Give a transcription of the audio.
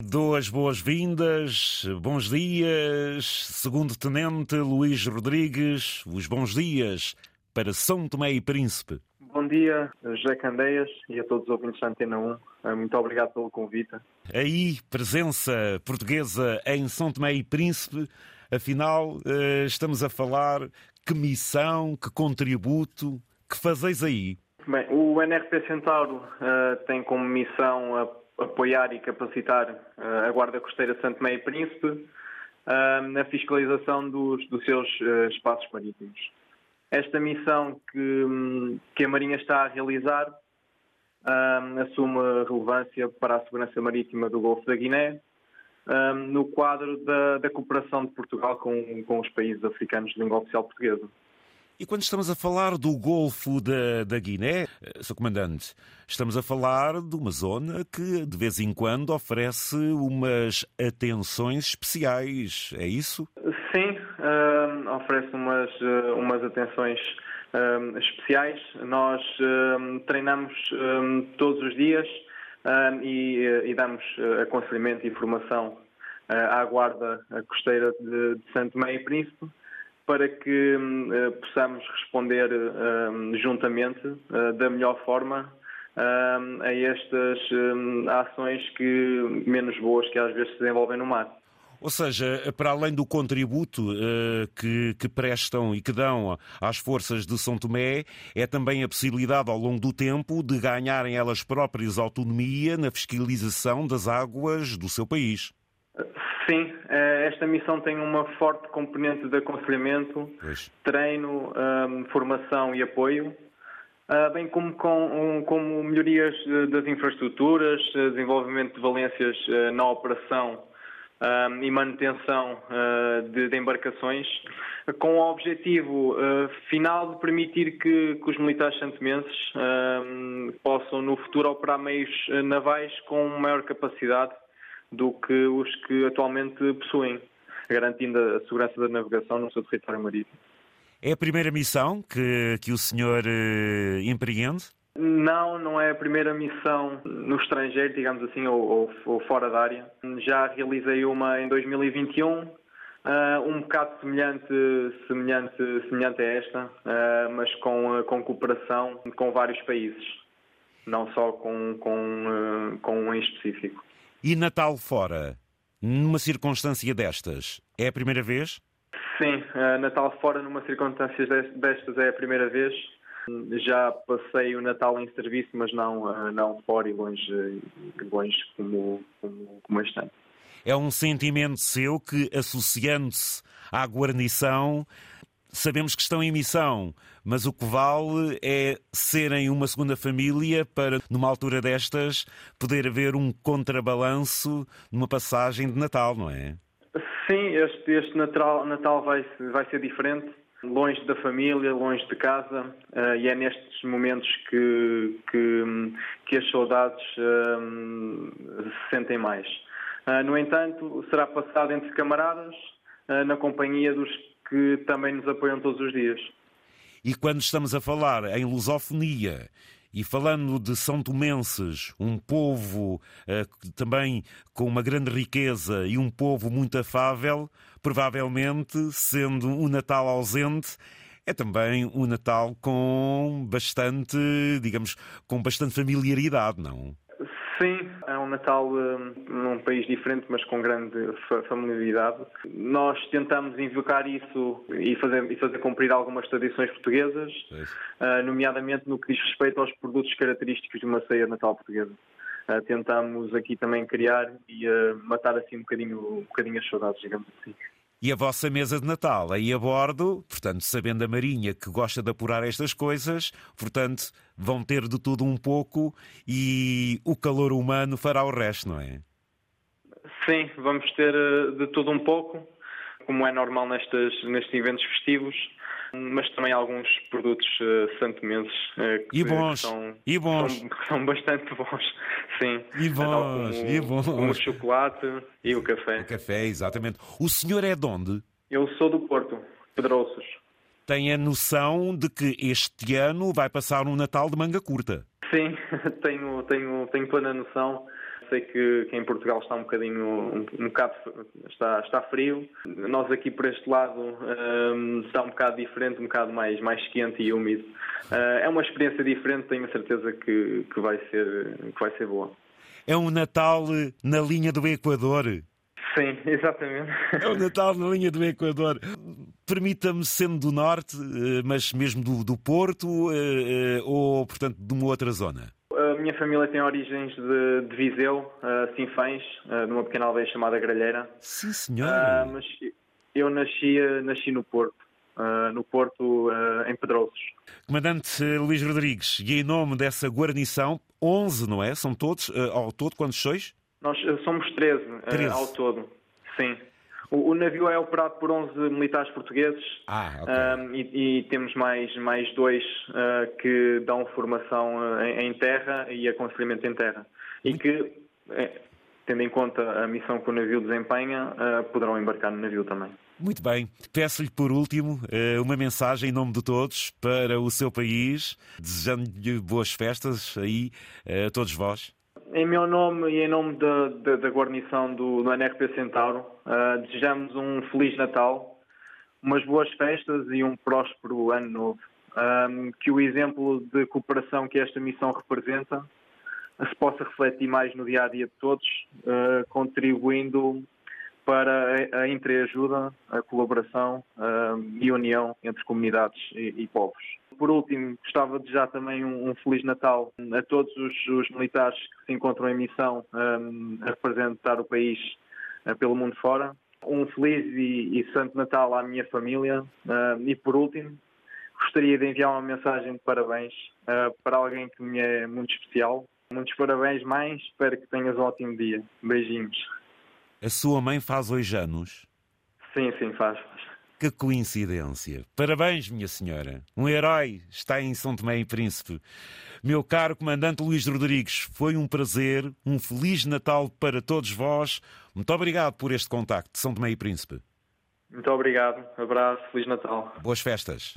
Dou as boas-vindas, bons dias, segundo Tenente Luís Rodrigues, os bons dias para São Tomé e Príncipe. Bom dia, José Candeias e a todos os ouvintes da Antena 1. Eh, muito obrigado pelo convite. Aí, presença portuguesa em São Tomé e Príncipe. Afinal, eh, estamos a falar que missão, que contributo, que fazeis aí? Bem, o NRP Centauro uh, tem como missão apoiar e capacitar uh, a Guarda Costeira de Santo Meio e Príncipe uh, na fiscalização dos, dos seus espaços marítimos. Esta missão que, que, a Marinha está a realizar assume relevância para a segurança marítima do Golfo da Guiné, no quadro da, da, cooperação de Portugal com, com os países africanos de língua oficial portuguesa. E quando estamos a falar do Golfo da, da Guiné, eh, Sr. Comandante, estamos a falar de uma zona que de vez em quando oferece umas atenções especiais, é isso? Sim, uh, oferece umas, uh, umas atenções uh, especiais. Nós treinamos todos os dias e, e, damos aconselhamento e informação à Guarda Costeira de, de Santo Tomé e Príncipe para que uh, possamos responder uh, juntamente, uh, da melhor forma, a estas ações que menos boas que às vezes se desenvolvem no mar. Ou seja, para além do contributo que, que, prestam e que dão às forças de São Tomé, é também a possibilidade ao longo do tempo de ganharem elas próprias autonomia na fiscalização das águas do seu país. Sim, eh, esta missão tem uma forte componente de aconselhamento, pois. treino, um, formação e apoio, uh, bem como com como melhorias das infraestruturas, desenvolvimento de valências na operação um, e manutenção de, embarcações, com o objetivo final de permitir que, que os militares santomenses possam no futuro operar meios navais com maior capacidade do que os que atualmente possuem, garantindo a segurança da navegação no seu território marítimo. É a primeira missão que, que o senhor eh, empreende? Não, não é a primeira missão no estrangeiro, digamos assim, ou, ou, ou fora da área. Já realizei uma em 2021, uh, eh, um bocado semelhante, semelhante, semelhante a esta, uh, mas com, com cooperação com vários países, não só com, com, uh, com um em específico. E Natal fora, numa circunstância destas, é a primeira vez? Sim, uh, Natal fora, numa circunstância destas, é a primeira vez. Já passei o Natal em serviço, mas não, uh, não fora e longe, longe como, como, como este ano. É um sentimento seu que, associando-se à guarnição, sabemos que estão em missão, mas o que vale é serem uma segunda família para, numa altura destas, poder haver um contrabalanço numa passagem de Natal, não é? Sim, este, este Natal, Natal vai, vai ser diferente, longe da família, longe de casa, uh, e é nestes momentos que, que, que as saudades uh, se sentem mais. Uh, no entanto, será passado entre camaradas, na companhia dos que também nos apoiam todos os dias. E quando estamos a falar em lusofonia e falando de São Tomenses, um povo uh, também com uma grande riqueza e um povo muito afável, provavelmente, sendo um Natal ausente, é também um Natal com bastante, digamos, com bastante familiaridade, não? Sim, é um Natal um, num país diferente, mas com grande familiaridade. Nós tentamos invocar isso e fazer, e fazer cumprir algumas tradições portuguesas, uh, nomeadamente no que diz respeito aos produtos característicos de uma ceia de Natal portuguesa. Uh, tentamos aqui também criar e uh, matar assim um bocadinho, um bocadinho as saudades, digamos assim. E a vossa mesa de Natal aí a bordo, portanto, sabendo a Marinha que gosta de apurar estas coisas, portanto, vão ter de tudo um pouco e o calor humano fará o resto, não é? Sim, vamos ter eh, de tudo um pouco, como é normal nestes, nestes eventos festivos mas também alguns produtos uh, santomenses uh, que, e bons, são, e bons. São, são, bastante bons, sim. E bons, como, e bons. Como o chocolate e o café. O café, exatamente. O senhor é de onde? Eu sou do Porto, Pedroços. Tem a noção de que este ano vai passar um Natal de manga curta? Sim, tenho, tenho, tenho plena noção. Sei que, que, em Portugal está um bocadinho, um, um bocado, está, está frio. Nós aqui por este lado um, está um bocado diferente, um bocado mais, mais quente e úmido. Uh, é uma experiência diferente, tenho a certeza que, que, vai ser, que vai ser boa. É um Natal na linha do Equador. Sim, exatamente. É o Natal na linha do Equador. Permita-me, sendo do Norte, eh, mas mesmo do, do Porto, eh, eh, ou, portanto, de uma outra zona? A minha família tem origens de, de Viseu, Sinfãs, numa pequena aldeia chamada Gralheira. Sim, senhor. mas eu nasci, nasci no Porto. no Porto, em Pedrosos. Comandante Luís Rodrigues, e em nome dessa guarnição, 11, não é? São todos, ao todo, quantos sois? Nós eh, somos 13, 13. Uh, ao todo. Sim. O, o, navio é operado por 11 militares portugueses ah, okay. um, e, e, temos mais, mais dois uh, que dão formação uh, em, em, terra e aconselhamento em terra. E que, tendo em conta a missão que o navio desempenha, poderão embarcar no navio também. Muito bem. Peço-lhe por último uma mensagem em nome de todos para o seu país, desejando-lhe boas festas aí a todos vós. Em meu nome e em nome da, da, da guarnição do, do NRP Centauro, uh, desejamos um Feliz Natal, umas boas festas e um próspero Ano Novo. Um, que o exemplo de cooperação que esta missão representa se possa refletir mais no dia a dia de todos, uh, contribuindo para a, a entreajuda, a colaboração e união entre comunidades e, povos por último, gostava de desejar também um, Feliz Natal a todos os, militares que se encontram em missão a representar o país uh, pelo mundo fora. Um feliz e, santo Natal à minha família. E por último, gostaria de enviar uma mensagem de parabéns uh, para alguém que me é muito especial. Muitos parabéns, mãe. Espero que tenhas um ótimo dia. Beijinhos. A sua mãe faz hoje anos? Sim, sim, faz. Que coincidência. Parabéns, minha senhora. Um herói está em São Tomé e Príncipe. Meu caro comandante Luís Rodrigues, foi um prazer, um feliz Natal para todos vós. Muito obrigado por este contacto de São Tomé e Príncipe. Muito obrigado. Abraço, Feliz Natal. Boas festas.